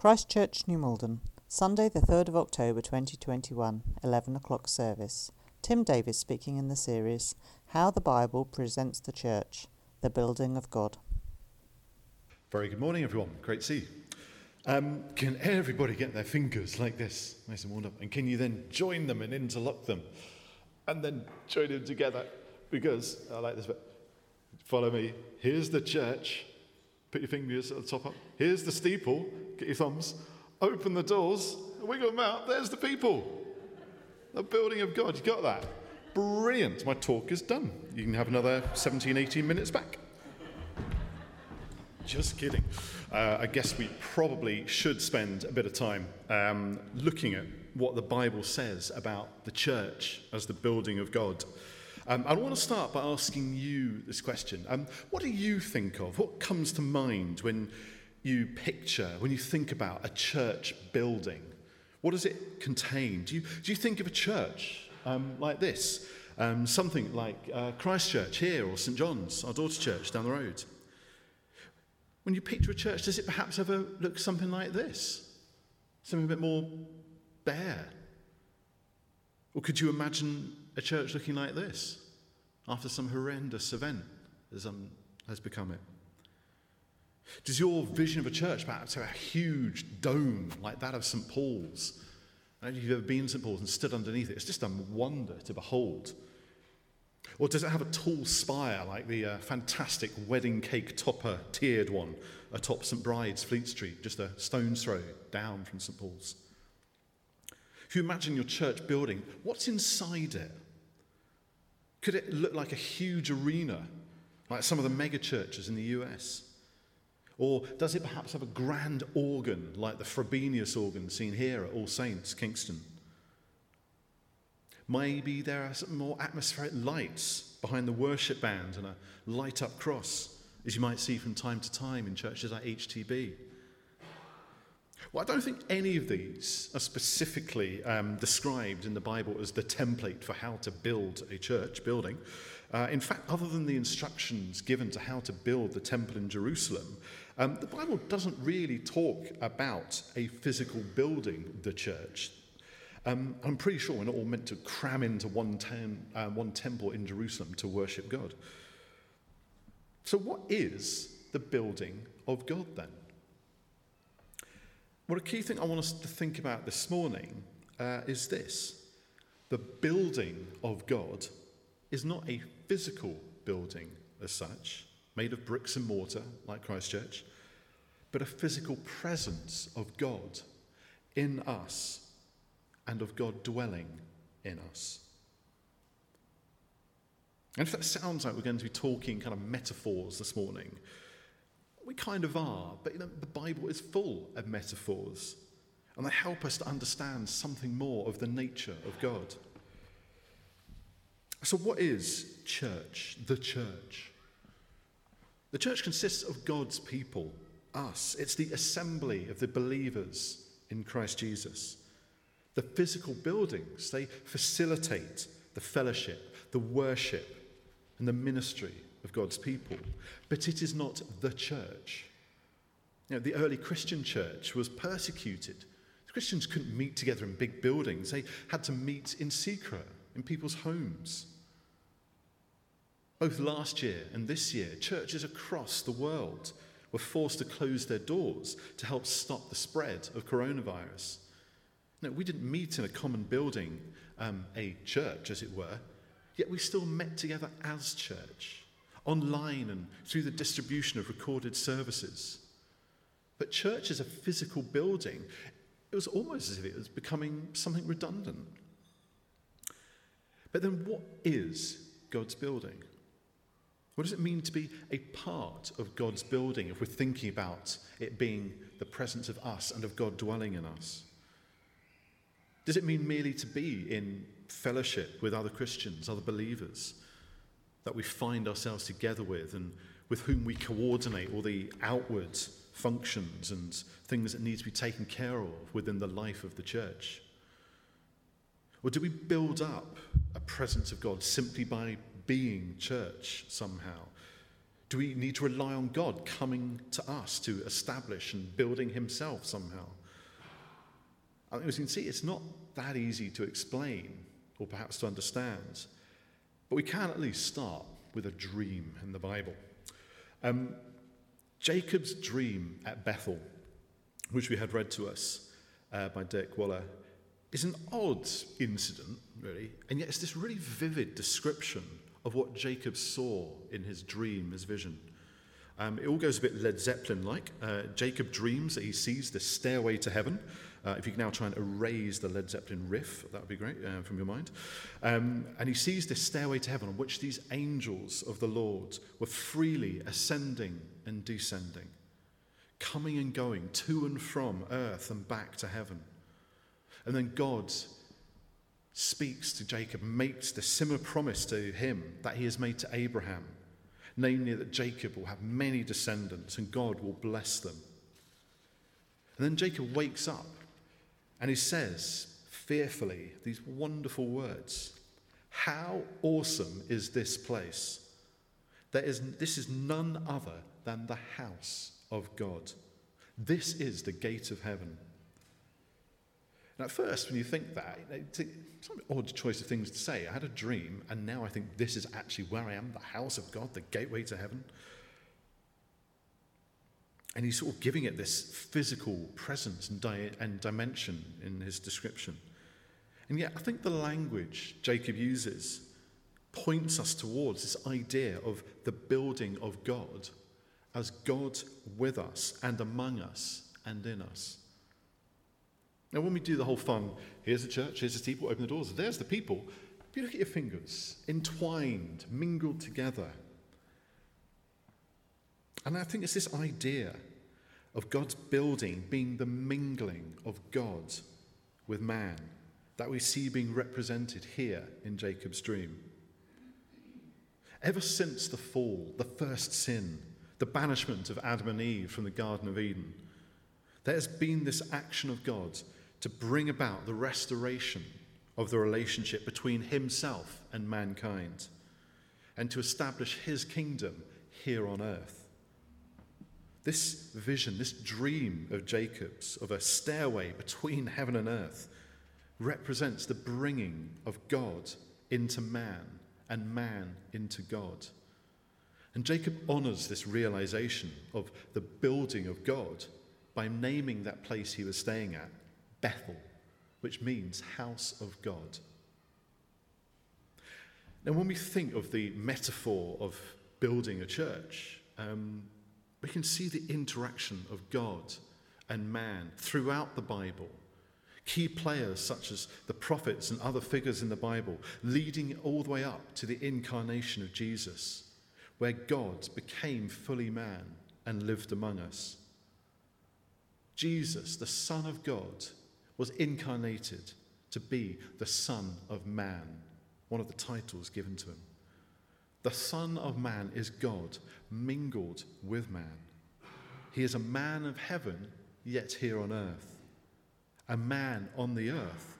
Christchurch, New Malden, Sunday, the 3rd of October 2021, 11 o'clock service. Tim Davis speaking in the series How the Bible Presents the Church, the Building of God. Very good morning, everyone. Great to see you. Um, can everybody get their fingers like this, nice and warmed up? And can you then join them and interlock them? And then join them together? Because I like this bit. Follow me. Here's the church. Put your fingers at the top up. Here's the steeple. Get your thumbs. Open the doors. Wiggle them out. There's the people. The building of God. You got that? Brilliant. My talk is done. You can have another 17, 18 minutes back. Just kidding. Uh, I guess we probably should spend a bit of time um, looking at what the Bible says about the church as the building of God. Um, I want to start by asking you this question. Um, what do you think of? What comes to mind when you picture, when you think about a church building? What does it contain? Do you, do you think of a church um, like this? Um, something like uh, Christchurch here or St John's, our daughter church down the road? When you picture a church, does it perhaps ever look something like this? Something a bit more bare? Or could you imagine a church looking like this after some horrendous event has, um, has become it? Does your vision of a church perhaps have a huge dome like that of St. Paul's? I don't know if you've ever been to St. Paul's and stood underneath it. It's just a wonder to behold. Or does it have a tall spire like the uh, fantastic wedding cake topper tiered one atop St. Bride's, Fleet Street, just a stone's throw down from St. Paul's? If you imagine your church building, what's inside it? Could it look like a huge arena, like some of the mega churches in the US? Or does it perhaps have a grand organ like the Frobenius organ seen here at All Saints, Kingston? Maybe there are some more atmospheric lights behind the worship band and a light up cross, as you might see from time to time in churches like HTB. Well, I don't think any of these are specifically um, described in the Bible as the template for how to build a church building. Uh, in fact, other than the instructions given to how to build the temple in Jerusalem, um, the Bible doesn't really talk about a physical building, the church. Um, I'm pretty sure we're not all meant to cram into one, ten, uh, one temple in Jerusalem to worship God. So, what is the building of God then? Well, a key thing I want us to think about this morning uh, is this the building of God is not a physical building as such, made of bricks and mortar like Christchurch, but a physical presence of God in us and of God dwelling in us. And if that sounds like we're going to be talking kind of metaphors this morning, we kind of are, but you know, the Bible is full of metaphors, and they help us to understand something more of the nature of God. So, what is church, the church? The church consists of God's people, us. It's the assembly of the believers in Christ Jesus. The physical buildings, they facilitate the fellowship, the worship, and the ministry of God's people. But it is not the church. You know, the early Christian church was persecuted. Christians couldn't meet together in big buildings, they had to meet in secret, in people's homes. Both last year and this year, churches across the world were forced to close their doors to help stop the spread of coronavirus. No, we didn't meet in a common building, um, a church, as it were, yet we still met together as church, online and through the distribution of recorded services. But church as a physical building, it was almost as if it was becoming something redundant. But then, what is God's building? What does it mean to be a part of God's building if we're thinking about it being the presence of us and of God dwelling in us? Does it mean merely to be in fellowship with other Christians, other believers, that we find ourselves together with and with whom we coordinate all the outward functions and things that need to be taken care of within the life of the church? Or do we build up a presence of God simply by being church somehow? Do we need to rely on God coming to us to establish and building himself somehow? I mean, as you can see, it's not that easy to explain or perhaps to understand, but we can at least start with a dream in the Bible. Um, Jacob's dream at Bethel, which we had read to us uh, by Dirk Waller, is an odd incident, really, and yet it's this really vivid description of what Jacob saw in his dream, his vision. Um, it all goes a bit Led Zeppelin like. Uh, Jacob dreams that he sees the stairway to heaven. Uh, if you can now try and erase the Led Zeppelin riff, that would be great uh, from your mind. Um, and he sees this stairway to heaven on which these angels of the Lord were freely ascending and descending, coming and going to and from earth and back to heaven. And then God speaks to Jacob, makes the similar promise to him that he has made to Abraham, namely that Jacob will have many descendants and God will bless them. And then Jacob wakes up and he says, fearfully, these wonderful words How awesome is this place! There is, this is none other than the house of God. This is the gate of heaven. And at first, when you think that, it's an odd choice of things to say. I had a dream, and now I think this is actually where I am the house of God, the gateway to heaven. And he's sort of giving it this physical presence and, di- and dimension in his description. And yet, I think the language Jacob uses points us towards this idea of the building of God as God with us and among us and in us. Now, when we do the whole fun, here's the church, here's the people, open the doors, there's the people. If you look at your fingers, entwined, mingled together. And I think it's this idea of God's building being the mingling of God with man that we see being represented here in Jacob's dream. Ever since the fall, the first sin, the banishment of Adam and Eve from the Garden of Eden, there has been this action of God to bring about the restoration of the relationship between himself and mankind and to establish his kingdom here on earth. This vision, this dream of Jacob's of a stairway between heaven and earth, represents the bringing of God into man and man into God. And Jacob honors this realization of the building of God by naming that place he was staying at Bethel, which means house of God. Now, when we think of the metaphor of building a church, um, we can see the interaction of God and man throughout the Bible. Key players such as the prophets and other figures in the Bible, leading all the way up to the incarnation of Jesus, where God became fully man and lived among us. Jesus, the Son of God, was incarnated to be the Son of Man, one of the titles given to him. The Son of Man is God mingled with man. He is a man of heaven, yet here on earth. A man on the earth,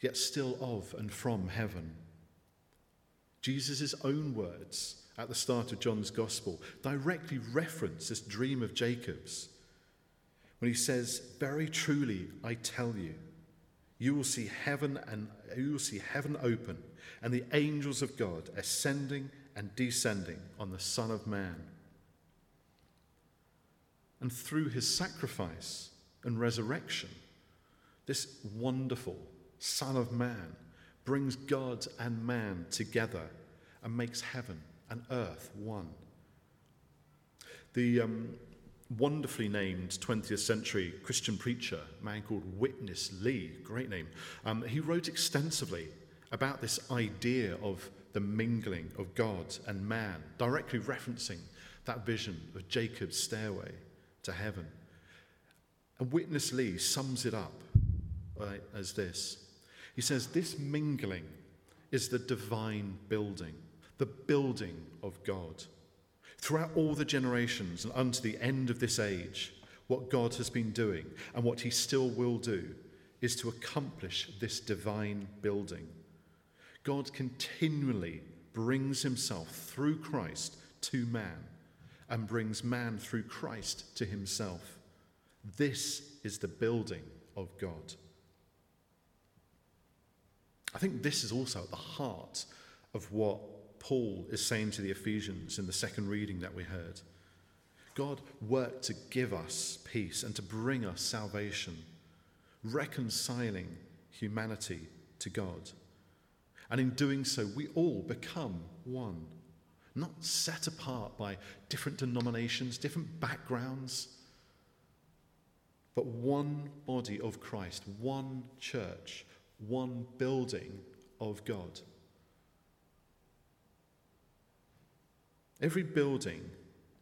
yet still of and from heaven. Jesus' own words at the start of John's Gospel directly reference this dream of Jacob's when he says, Very truly, I tell you, you will see heaven and you will see heaven open and the angels of God ascending and descending on the Son of Man. And through his sacrifice and resurrection, this wonderful Son of Man brings God and man together and makes heaven and earth one. The, um, wonderfully named 20th century Christian preacher, a man called Witness Lee, great name. Um, he wrote extensively about this idea of the mingling of God and man, directly referencing that vision of Jacob's stairway to heaven. And Witness Lee sums it up right, as this He says, This mingling is the divine building, the building of God. Throughout all the generations and unto the end of this age, what God has been doing and what he still will do is to accomplish this divine building. God continually brings himself through Christ to man, and brings man through Christ to himself. This is the building of God. I think this is also at the heart of what Paul is saying to the Ephesians in the second reading that we heard. God worked to give us peace and to bring us salvation, reconciling humanity to God. And in doing so, we all become one, not set apart by different denominations, different backgrounds, but one body of Christ, one church, one building of God. Every building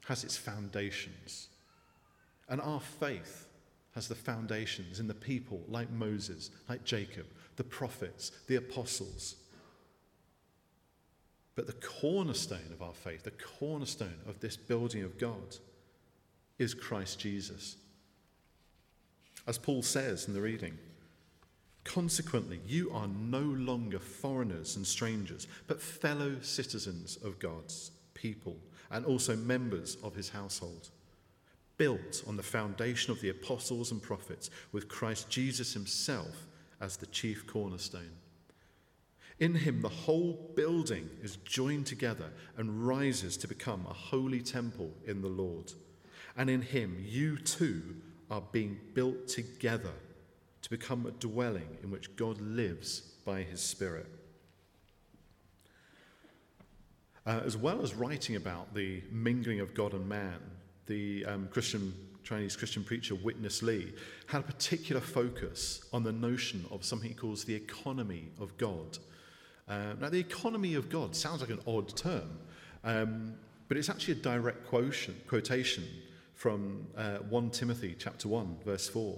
has its foundations, and our faith has the foundations in the people like Moses, like Jacob, the prophets, the apostles. But the cornerstone of our faith, the cornerstone of this building of God, is Christ Jesus. As Paul says in the reading, consequently, you are no longer foreigners and strangers, but fellow citizens of God's people and also members of his household, built on the foundation of the apostles and prophets, with Christ Jesus himself as the chief cornerstone. In him, the whole building is joined together and rises to become a holy temple in the Lord. And in him, you too are being built together to become a dwelling in which God lives by his Spirit. Uh, as well as writing about the mingling of God and man, the um, Christian Chinese Christian preacher Witness Lee had a particular focus on the notion of something he calls the economy of God. Uh, now, the economy of God sounds like an odd term, um, but it's actually a direct quotation, quotation from uh, 1 Timothy chapter 1, verse 4.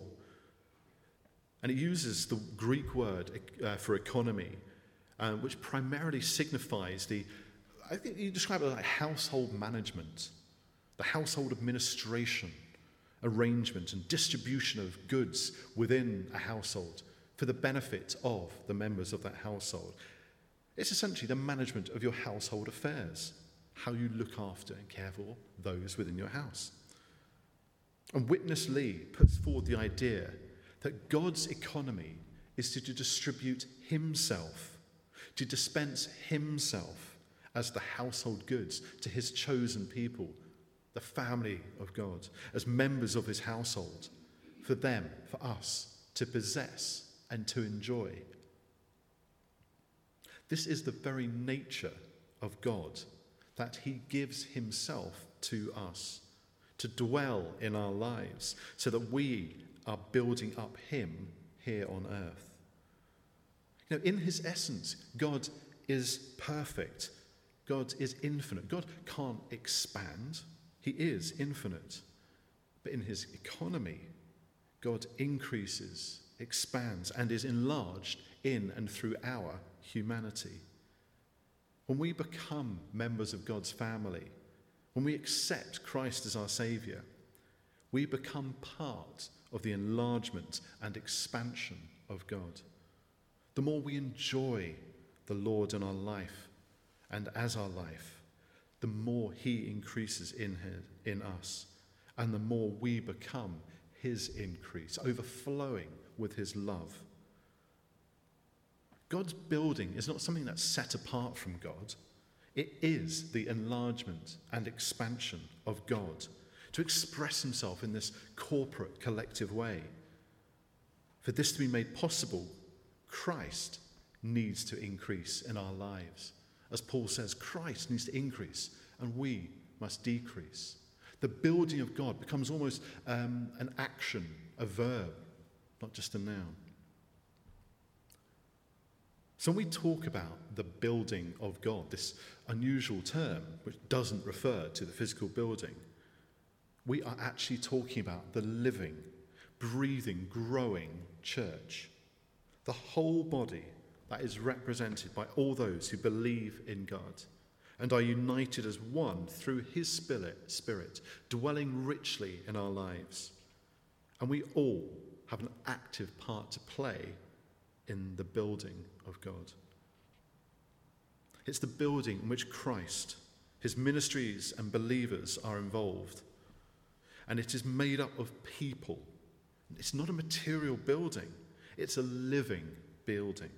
And it uses the Greek word uh, for economy, uh, which primarily signifies the, I think you describe it like household management, the household administration, arrangement, and distribution of goods within a household for the benefit of the members of that household. It's essentially the management of your household affairs, how you look after and care for those within your house. And Witness Lee puts forward the idea that God's economy is to distribute Himself, to dispense Himself as the household goods to His chosen people, the family of God, as members of His household, for them, for us, to possess and to enjoy. This is the very nature of God, that He gives Himself to us to dwell in our lives so that we are building up Him here on earth. You know, in His essence, God is perfect, God is infinite. God can't expand, He is infinite. But in His economy, God increases, expands, and is enlarged in and through our humanity. When we become members of God's family, when we accept Christ as our Saviour, we become part of the enlargement and expansion of God. The more we enjoy the Lord in our life and as our life, the more He increases in, his, in us, and the more we become His increase, overflowing with His love. God's building is not something that's set apart from God. It is the enlargement and expansion of God to express himself in this corporate, collective way. For this to be made possible, Christ needs to increase in our lives. As Paul says, Christ needs to increase and we must decrease. The building of God becomes almost um, an action, a verb, not just a noun. So when we talk about the building of God, this unusual term which doesn't refer to the physical building, we are actually talking about the living, breathing, growing church. The whole body that is represented by all those who believe in God and are united as one through his spirit, spirit dwelling richly in our lives. And we all have an active part to play in the building God. It's the building in which Christ, His ministries and believers are involved. And it is made up of people. It's not a material building, it's a living building.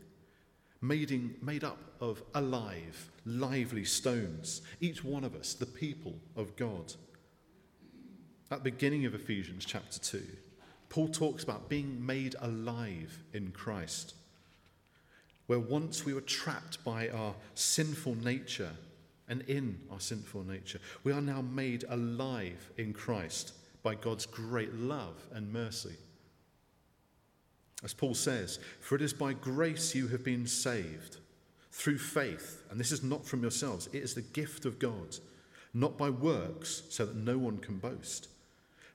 Made, in, made up of alive, lively stones, each one of us, the people of God. At the beginning of Ephesians chapter 2, Paul talks about being made alive in Christ. Where once we were trapped by our sinful nature and in our sinful nature, we are now made alive in Christ by God's great love and mercy. As Paul says, For it is by grace you have been saved, through faith, and this is not from yourselves, it is the gift of God, not by works, so that no one can boast.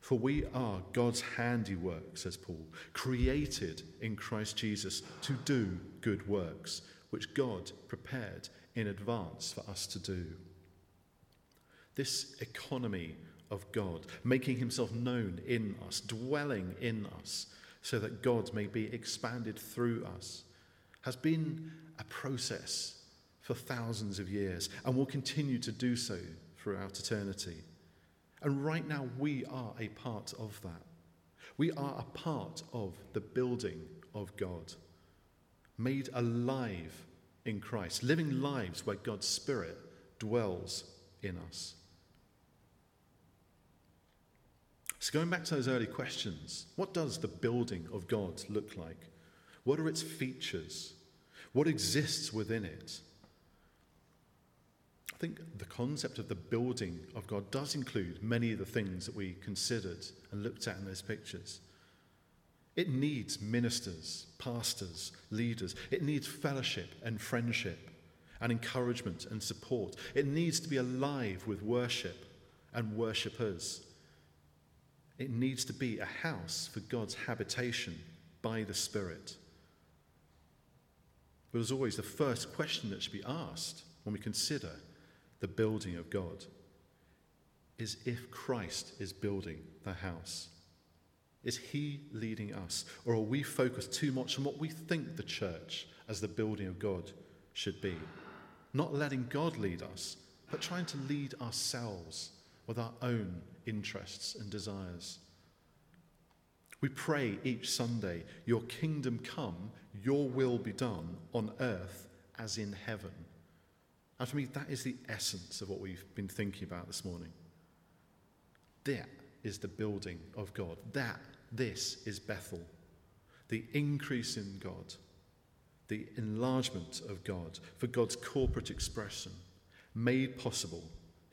For we are God's handiwork, says Paul, created in Christ Jesus to do good works, which God prepared in advance for us to do. This economy of God, making himself known in us, dwelling in us, so that God may be expanded through us, has been a process for thousands of years and will continue to do so throughout eternity. And right now, we are a part of that. We are a part of the building of God, made alive in Christ, living lives where God's Spirit dwells in us. So, going back to those early questions, what does the building of God look like? What are its features? What exists within it? I think the concept of the building of God does include many of the things that we considered and looked at in those pictures. It needs ministers, pastors, leaders. It needs fellowship and friendship and encouragement and support. It needs to be alive with worship and worshippers. It needs to be a house for God's habitation by the Spirit. But as always, the first question that should be asked when we consider the building of God is if Christ is building the house. Is he leading us? Or are we focused too much on what we think the church as the building of God should be? Not letting God lead us, but trying to lead ourselves with our own interests and desires. We pray each Sunday, Your kingdom come, Your will be done on earth as in heaven. And for me, that is the essence of what we've been thinking about this morning. That is the building of God. That, this is Bethel. The increase in God, the enlargement of God for God's corporate expression, made possible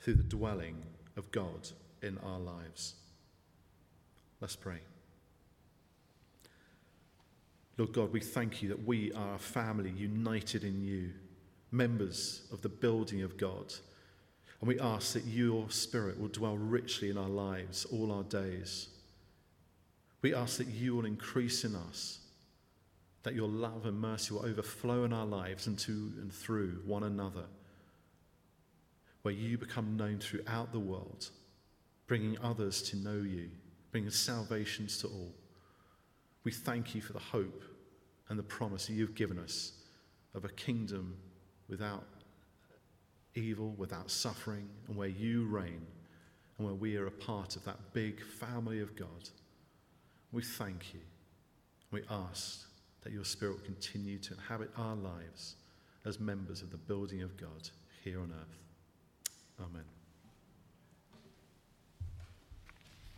through the dwelling of God in our lives. Let's pray. Lord God, we thank you that we are a family united in you, members of the building of God. And we ask that your Spirit will dwell richly in our lives all our days. We ask that you will increase in us, that your love and mercy will overflow in our lives and to and through one another where you become known throughout the world, bringing others to know you, bringing salvations to all. We thank you for the hope and the promise that you've given us of a kingdom without evil, without suffering, and where you reign, and where we are a part of that big family of God. We thank you. We ask that your Spirit continue to inhabit our lives as members of the building of God here on earth. Amen.